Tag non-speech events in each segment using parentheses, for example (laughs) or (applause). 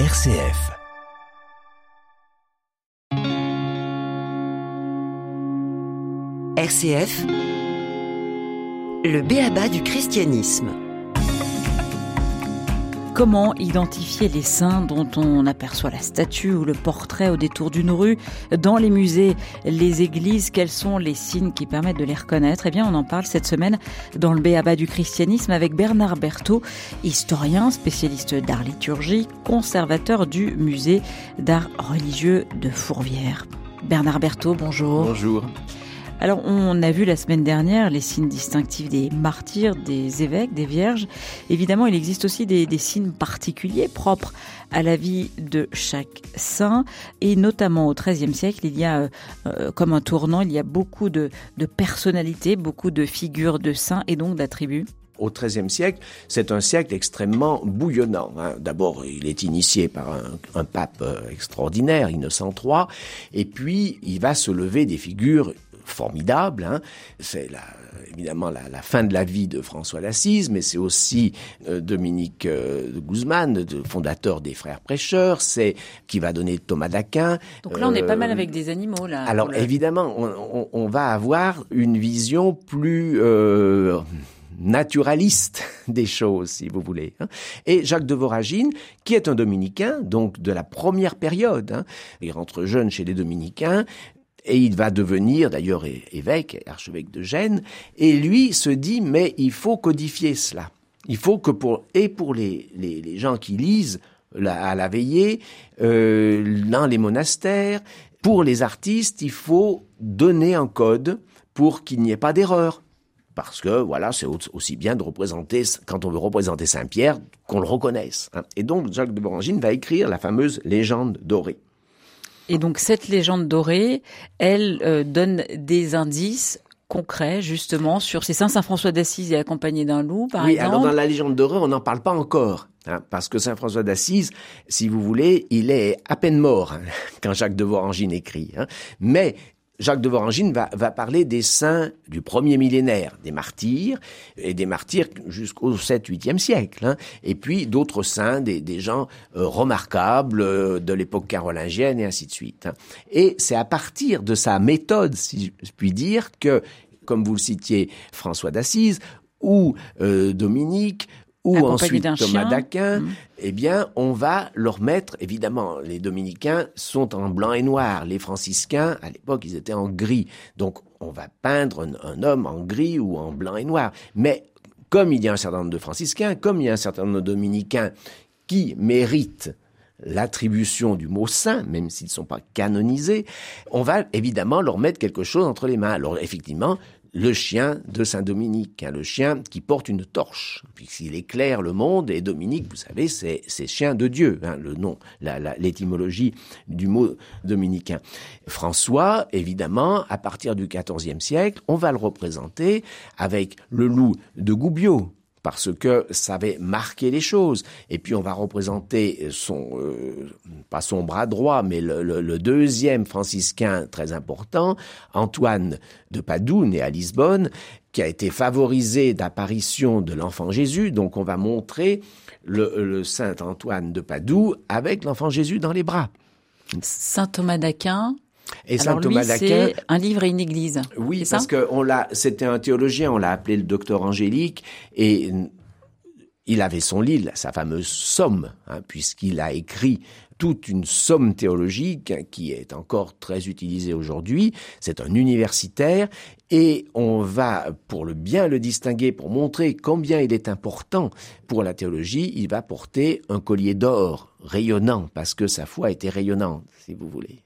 RCF. RCF, le béaba du christianisme. Comment identifier les saints dont on aperçoit la statue ou le portrait au détour d'une rue Dans les musées, les églises, quels sont les signes qui permettent de les reconnaître? Eh bien, on en parle cette semaine dans le Béaba du christianisme avec Bernard Berthaud, historien, spécialiste d'art liturgique, conservateur du musée d'art religieux de Fourvière. Bernard Berthaud, bonjour. Bonjour. Alors, on a vu la semaine dernière les signes distinctifs des martyrs, des évêques, des vierges. Évidemment, il existe aussi des, signes particuliers propres à la vie de chaque saint. Et notamment au XIIIe siècle, il y a, euh, euh, comme un tournant, il y a beaucoup de, personnalités, beaucoup de figures de saints et donc d'attributs au XIIIe siècle, c'est un siècle extrêmement bouillonnant. Hein. D'abord, il est initié par un, pape euh, extraordinaire, Innocent III, et puis il va se lever des figures formidable. Hein. C'est évidemment la, fin de la vie de François d'Assise, mais c'est aussi euh, Dominique euh, de Guzman, fondateur des Frères Prêcheurs, c'est qui va donner Thomas d'Aquin. Donc là, on est pas mal euh, avec des animaux là. Alors évidemment, on, va avoir une vision plus naturaliste (laughs) des choses, si vous voulez. Hein. Et Jacques de Voragine, qui est un dominicain, donc de la première période, hein. il rentre jeune chez les dominicains, et il va devenir d'ailleurs évêque, archevêque de Gênes, et lui se dit mais il faut codifier cela. Il faut que pour et pour les, les, gens qui lisent à la veillée, euh, dans les monastères, pour les artistes, il faut donner un code pour qu'il n'y ait pas d'erreur. Parce que voilà, c'est aussi bien de représenter, quand on veut représenter Saint-Pierre, qu'on le reconnaisse. Hein. Et donc Jacques de Borangine va écrire la fameuse légende dorée. Et donc cette légende dorée, elle euh, donne des indices concrets justement sur ces saints. Saint François d'Assise est accompagné d'un loup, par oui, exemple. alors dans la légende dorée, on n'en parle pas encore. Hein, parce que Saint François d'Assise, si vous voulez, il est à peine mort hein, (laughs) quand Jacques de Vorangine écrit. Hein. Mais Jacques de Vorangine va, parler des saints du premier millénaire, des martyrs, et des martyrs jusqu'au 7-8e siècle, hein. et puis d'autres saints, des, des gens euh, remarquables euh, de l'époque carolingienne, et ainsi de suite. Hein. Et c'est à partir de sa méthode, si je puis dire, que, comme vous le citiez, François d'Assise, ou euh, Dominique, ou ensuite Thomas d'Aquin, mmh. eh bien, on va leur mettre, évidemment, les dominicains sont en blanc et noir, les franciscains, à l'époque, ils étaient en gris. Donc, on va peindre un, homme en gris ou en blanc et noir. Mais, comme il y a un certain nombre de franciscains, comme il y a un certain nombre de dominicains qui méritent l'attribution du mot saint, même s'ils ne sont pas canonisés, on va évidemment leur mettre quelque chose entre les mains. Alors effectivement, le chien de Saint Dominique, hein, le chien qui porte une torche, puisqu'il éclaire le monde, et Dominique, vous savez, c'est, chien de Dieu, hein, le nom, l'étymologie du mot dominicain. François, évidemment, à partir du XIVe siècle, on va le représenter avec le loup de Goubiot, parce que ça avait marqué les choses. Et puis on va représenter son, euh, pas son bras droit, mais le, deuxième franciscain très important, Antoine de Padoue, né à Lisbonne, qui a été favorisé d'apparition de l'enfant Jésus. Donc on va montrer le, le saint Antoine de Padoue avec l'enfant Jésus dans les bras. Saint Thomas d'Aquin, et saint Thomas d'Aquin, un livre et une église. Oui, parce que on l'a, c'était un théologien, on l'a appelé le docteur Angélique, et il avait son lit, sa fameuse somme, hein, puisqu'il a écrit toute une somme théologique qui est encore très utilisée aujourd'hui. C'est un universitaire et on va, pour le bien le distinguer, pour montrer combien il est important pour la théologie, il va porter un collier d'or rayonnant parce que sa foi était rayonnante, si vous voulez.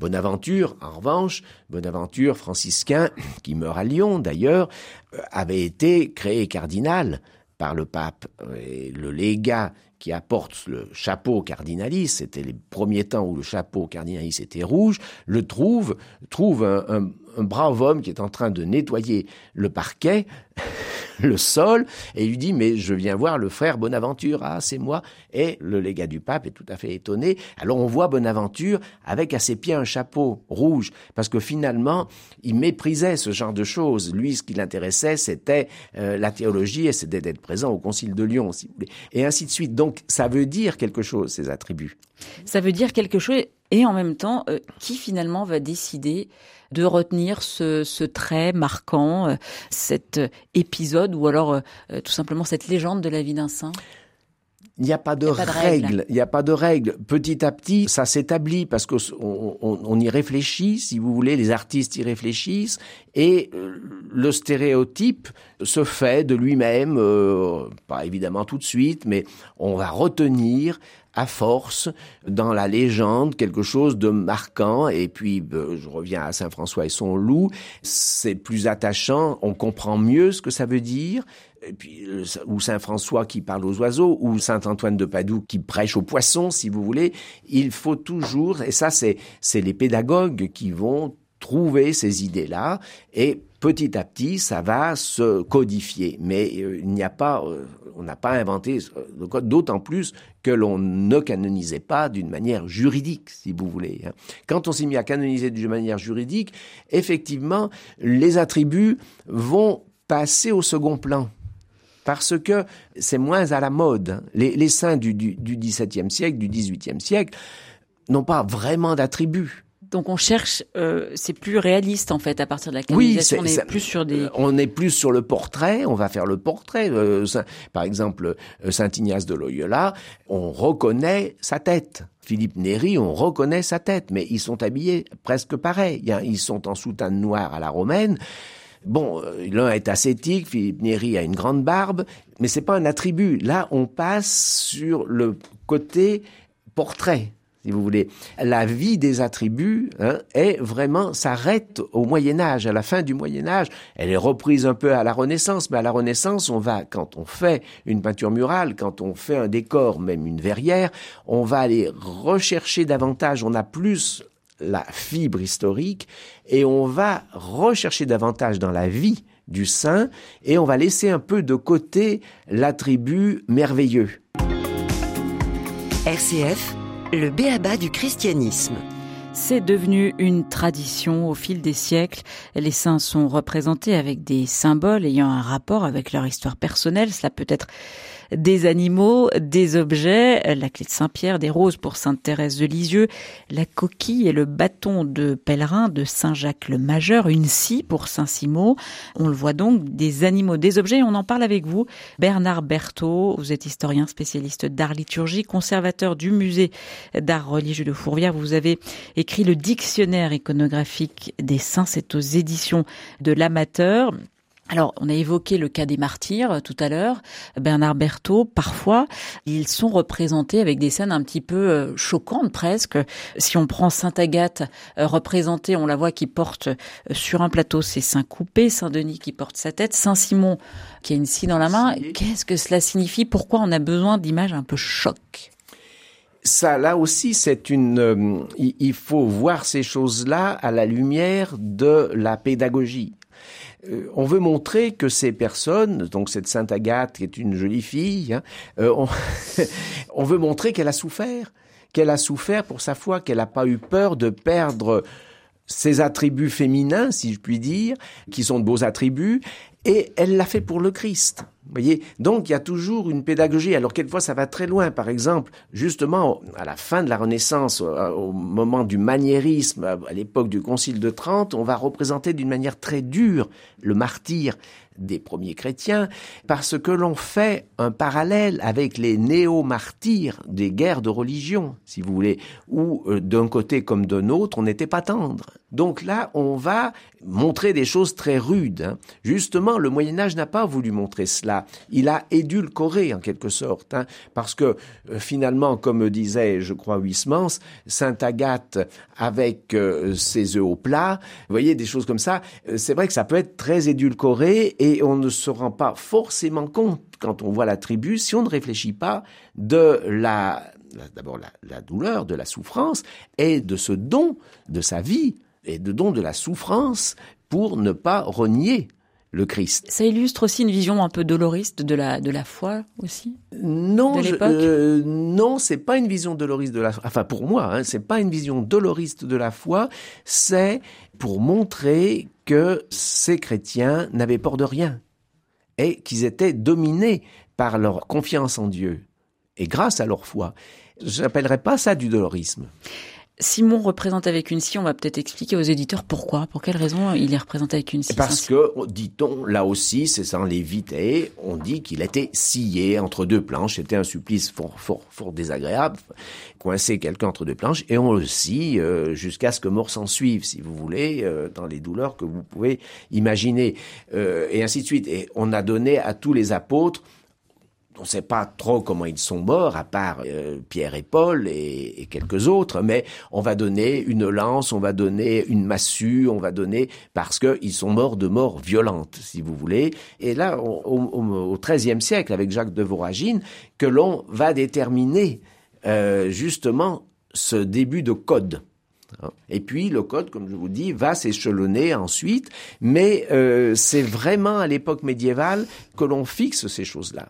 Bonaventure, en revanche, Bonaventure franciscain, qui meurt à Lyon d'ailleurs, euh, avait été créé cardinal par le pape. Et le légat qui apporte le chapeau cardinalis, c'était les premiers temps où le chapeau cardinalis était rouge, le trouve, trouve un, un brave homme qui est en train de nettoyer le parquet, (laughs) le sol, et lui dit, mais je viens voir le frère Bonaventure, ah, c'est moi. Et le légat du pape est tout à fait étonné. Alors on voit Bonaventure avec à ses pieds un chapeau rouge, parce que finalement, il méprisait ce genre de choses. Lui, ce qui l'intéressait, c'était euh, la théologie et c'était d'être présent au concile de Lyon, si vous voulez. Et ainsi de suite. Donc, ça veut dire quelque chose, ces attributs. Ça veut dire quelque chose, et en même temps, euh, qui finalement va décider de retenir ce, ce trait marquant, euh, cet épisode, ou alors euh, tout simplement cette légende de la vie d'un saint? Il n'y a pas de, règles. Il n'y a pas de règles. Petit à petit, ça s'établit parce qu'on on, on, y réfléchit, si vous voulez, les artistes y réfléchissent, et le stéréotype se fait de lui-même, pas évidemment tout de suite, mais on va retenir à force dans la légende quelque chose de marquant. Et puis, euh, je reviens à Saint François et son loup, c'est plus attachant, on comprend mieux ce que ça veut dire. Et puis, euh, ou Saint François qui parle aux oiseaux, ou Saint Antoine de Padoue qui prêche aux poissons, si vous voulez. Il faut toujours, et ça, c'est, les pédagogues qui vont trouver ces idées-là et petit à petit, ça va se codifier. Mais euh, il n'y a pas, on n'a pas inventé le code, d'autant plus que l'on ne canonisait pas d'une manière juridique, si vous voulez. Hein. Quand on s'est mis à canoniser d'une manière juridique, effectivement, les attributs vont passer au second plan parce que c'est moins à la mode. Hein. Les, saints du, du XVIIe siècle, du XVIIIe siècle, n'ont pas vraiment d'attributs. Donc on cherche, euh, c'est plus réaliste en fait à partir de la canonisation. Oui, on est plus sur des. Euh, on est plus sur le portrait. On va faire le portrait. Euh, par exemple, Saint Ignace de Loyola, on reconnaît sa tête. Philippe Néri, on reconnaît sa tête, mais ils sont habillés presque pareil. Ils sont en soutane noire à la romaine. Bon, l'un est ascétique, Philippe Néri a une grande barbe, mais c'est pas un attribut. Là, on passe sur le côté portrait si vous voulez. La vie des attributs hein, est vraiment s'arrête au Moyen Âge, à la fin du Moyen Âge. Elle est reprise un peu à la Renaissance, mais à la Renaissance, on va quand on fait une peinture murale, quand on fait un décor, même une verrière, on va aller rechercher davantage. On a plus la fibre historique et on va rechercher davantage dans la vie du saint et on va laisser un peu de côté l'attribut merveilleux. RCF le béaba du christianisme. C'est devenu une tradition au fil des siècles. Les saints sont représentés avec des symboles ayant un rapport avec leur histoire personnelle. Cela peut être des animaux, des objets, la clé de Saint-Pierre, des roses pour Sainte Thérèse de Lisieux, la coquille et le bâton de pèlerin de Saint-Jacques le Majeur, une scie pour Saint-Simon. On le voit donc, des animaux, des objets, on en parle avec vous. Bernard Berthaud, vous êtes historien spécialiste d'art liturgie, conservateur du musée d'art religieux de Fourvière. Vous avez écrit le dictionnaire iconographique des saints, c'est aux éditions de l'amateur. Alors, on a évoqué le cas des martyrs euh, tout à l'heure. Bernard Berthaud, parfois, ils sont représentés avec des scènes un petit peu euh, choquantes presque. Si on prend Sainte Agathe euh, représentée, on la voit qui porte sur un plateau ses seins coupés, Saint Denis qui porte sa tête, Saint Simon qui a une scie dans la main. Qu'est-ce que cela signifie? Pourquoi on a besoin d'images un peu choc? Ça, là aussi, c'est une. il faut voir ces choses-là à la lumière de la pédagogie. Euh, on veut montrer que ces personnes, donc cette Sainte Agathe qui est une jolie fille, hein, euh, on, (laughs) veut montrer qu'elle a souffert, qu'elle a souffert pour sa foi, qu'elle n'a pas eu peur de perdre ses attributs féminins, si je puis dire, qui sont de beaux attributs, et elle l'a fait pour le Christ. Voyez Donc il y a toujours une pédagogie. Alors quelquefois ça va très loin. Par exemple, justement à la fin de la Renaissance, au moment du maniérisme, à l'époque du Concile de Trente, on va représenter d'une manière très dure le martyr des premiers chrétiens, parce que l'on fait un parallèle avec les néo-martyrs des guerres de religion, si vous voulez, où euh, d'un côté comme d'un autre, on n'était pas tendre. Donc là, on va montrer des choses très rudes. Hein. Justement, le Moyen Âge n'a pas voulu montrer cela. Il a édulcoré en quelque sorte, hein, parce que euh, finalement, comme disait, je crois, Huysmans, Sainte Agathe avec euh, ses œufs au plat, vous voyez, des choses comme ça, c'est vrai que ça peut être très édulcoré on ne se rend pas forcément compte quand on voit la tribu, si on ne réfléchit pas de la, d'abord la, douleur, de la souffrance et de ce don de sa vie et de don de la souffrance pour ne pas renier le Christ. Ça illustre aussi une vision un peu doloriste de la de la foi aussi? Non, je, euh, non, c'est pas une vision doloriste de la. Enfin, pour moi, hein, c'est pas une vision doloriste de la foi. C'est pour montrer que ces chrétiens n'avaient peur de rien et qu'ils étaient dominés par leur confiance en Dieu et grâce à leur foi. Je n'appellerais pas ça du dolorisme. Simon représente avec une scie, on va peut-être expliquer aux éditeurs pourquoi, pour quelle raison il est représenté avec une scie. Parce que, dit-on, là aussi, c'est sans l'éviter, on dit qu'il était scié entre deux planches, c'était un supplice fort, fort, fort désagréable, coincer quelqu'un entre deux planches, et on le scie euh, jusqu'à ce que mort s'en suive, si vous voulez, euh, dans les douleurs que vous pouvez imaginer, euh, et ainsi de suite. Et on a donné à tous les apôtres on ne sait pas trop comment ils sont morts, à part euh, Pierre et Paul et, quelques autres, mais on va donner une lance, on va donner une massue, on va donner parce qu'ils sont morts de mort violente, si vous voulez. Et là, au XIIIe siècle, avec Jacques de Voragine, que l'on va déterminer euh, justement ce début de code. Et puis le code, comme je vous dis, va s'échelonner ensuite, mais euh, c'est vraiment à l'époque médiévale que l'on fixe ces choses-là.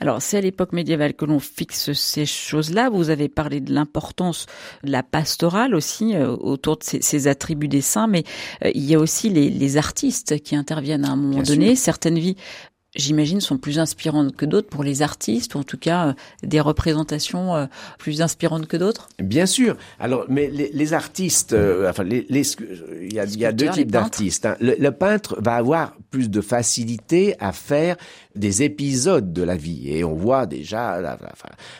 Alors c'est à l'époque médiévale que l'on fixe ces choses-là. Vous avez parlé de l'importance de la pastorale aussi euh, autour de ces, attributs des saints, mais euh, il y a aussi les, artistes qui interviennent à un moment donné. Certaines vies j'imagine, sont plus inspirantes que d'autres pour les artistes, ou en tout cas euh, des représentations euh, plus inspirantes que d'autres? Bien sûr. Alors, mais les, artistes, euh, enfin, les, il y a, il y a deux types d'artistes. Hein. Le, peintre va avoir plus de facilité à faire des épisodes de la vie, et on voit déjà à la,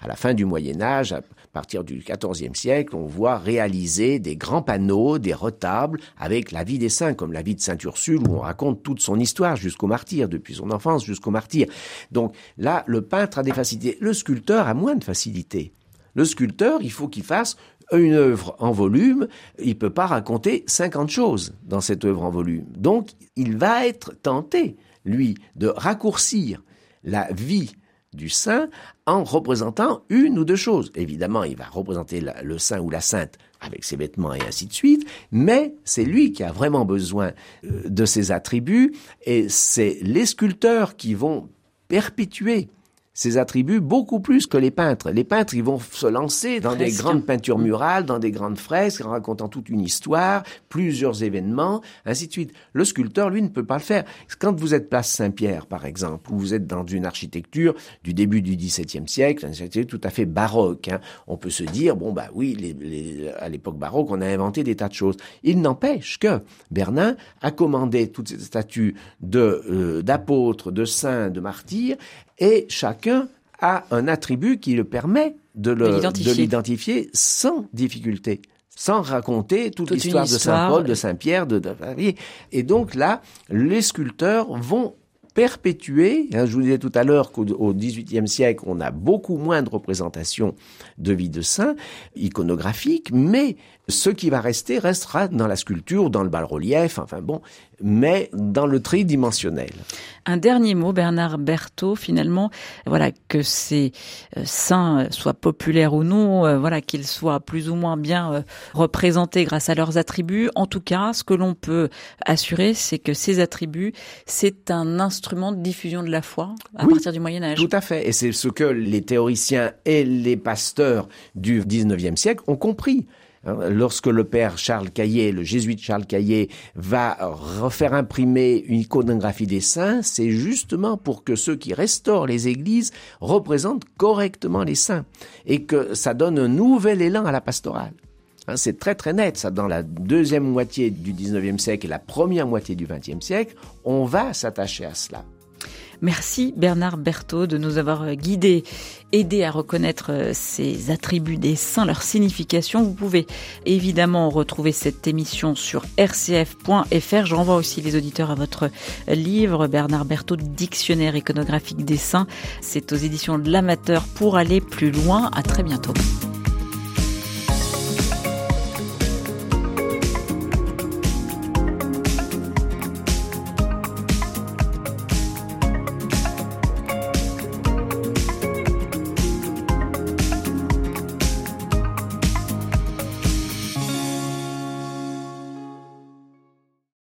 à la fin du Moyen Âge, partir du XIVe siècle, on voit réaliser des grands panneaux, des retables avec la vie des saints, comme la vie de Saint Ursule, où on raconte toute son histoire jusqu'au martyr, depuis son enfance jusqu'au martyr. Donc là, le peintre a des facilités. Le sculpteur a moins de facilités. Le sculpteur, il faut qu'il fasse une œuvre en volume, il peut pas raconter 50 choses dans cette œuvre en volume. Donc, il va être tenté, lui, de raccourcir la vie du saint en représentant une ou deux choses. Évidemment, il va représenter le saint ou la sainte avec ses vêtements et ainsi de suite, mais c'est lui qui a vraiment besoin euh, de ses attributs et c'est les sculpteurs qui vont perpétuer ces attributs beaucoup plus que les peintres. Les peintres, ils vont se lancer dans des grandes peintures murales, dans des grandes fresques, en racontant toute une histoire, plusieurs événements, ainsi de suite. Le sculpteur, lui, ne peut pas le faire. Quand vous êtes place Saint-Pierre, par exemple, ou vous êtes dans une architecture du début du XVIIe siècle, c'est tout à fait baroque, hein, on peut se dire, bon, bah oui, à l'époque baroque, on a inventé des tas de choses. Il n'empêche que Bernin a commandé toutes ces statues de euh, d'apôtres, de saints, de martyrs, et chacun a un attribut qui le permet de l'identifier sans difficulté sans raconter toute, l'histoire de Saint Paul, de Saint Pierre, de, de, et donc là, les sculpteurs vont perpétuer. Hein, je vous disais tout à l'heure qu'au XVIIIe siècle, on a beaucoup moins de représentations de vie de saint iconographiques, mais ce qui va rester restera dans la sculpture, dans le bas-relief, enfin bon, mais dans le tridimensionnel. Un dernier mot, Bernard Berthaud, finalement, voilà, que ces euh, saints soient populaires ou non, euh, voilà, qu'ils soient plus ou moins bien euh, représentés grâce à leurs attributs. En tout cas, ce que l'on peut assurer, c'est que ces attributs, c'est un instrument de diffusion de la foi à partir du Moyen Âge. Tout à fait. Et c'est ce que les théoriciens et les pasteurs du 19e siècle ont compris. Hein, lorsque le père Charles Caillé, le jésuite Charles Caillé, va refaire imprimer une iconographie des saints, c'est justement pour que ceux qui restaurent les églises représentent correctement les saints et que ça donne un nouvel élan à la pastorale. Hein, c'est très très net, ça, dans la deuxième moitié du 19e siècle et la première moitié du 20e siècle, on va s'attacher à cela. Merci Bernard Berthaud de nous avoir guidés, aidés à reconnaître euh, ces attributs des saints, leur signification. Vous pouvez évidemment retrouver cette émission sur rcf.fr. Je renvoie aussi les auditeurs à votre livre, Bernard Berthaud, Dictionnaire iconographique des saints. C'est aux éditions de l'amateur pour aller plus loin. À très bientôt.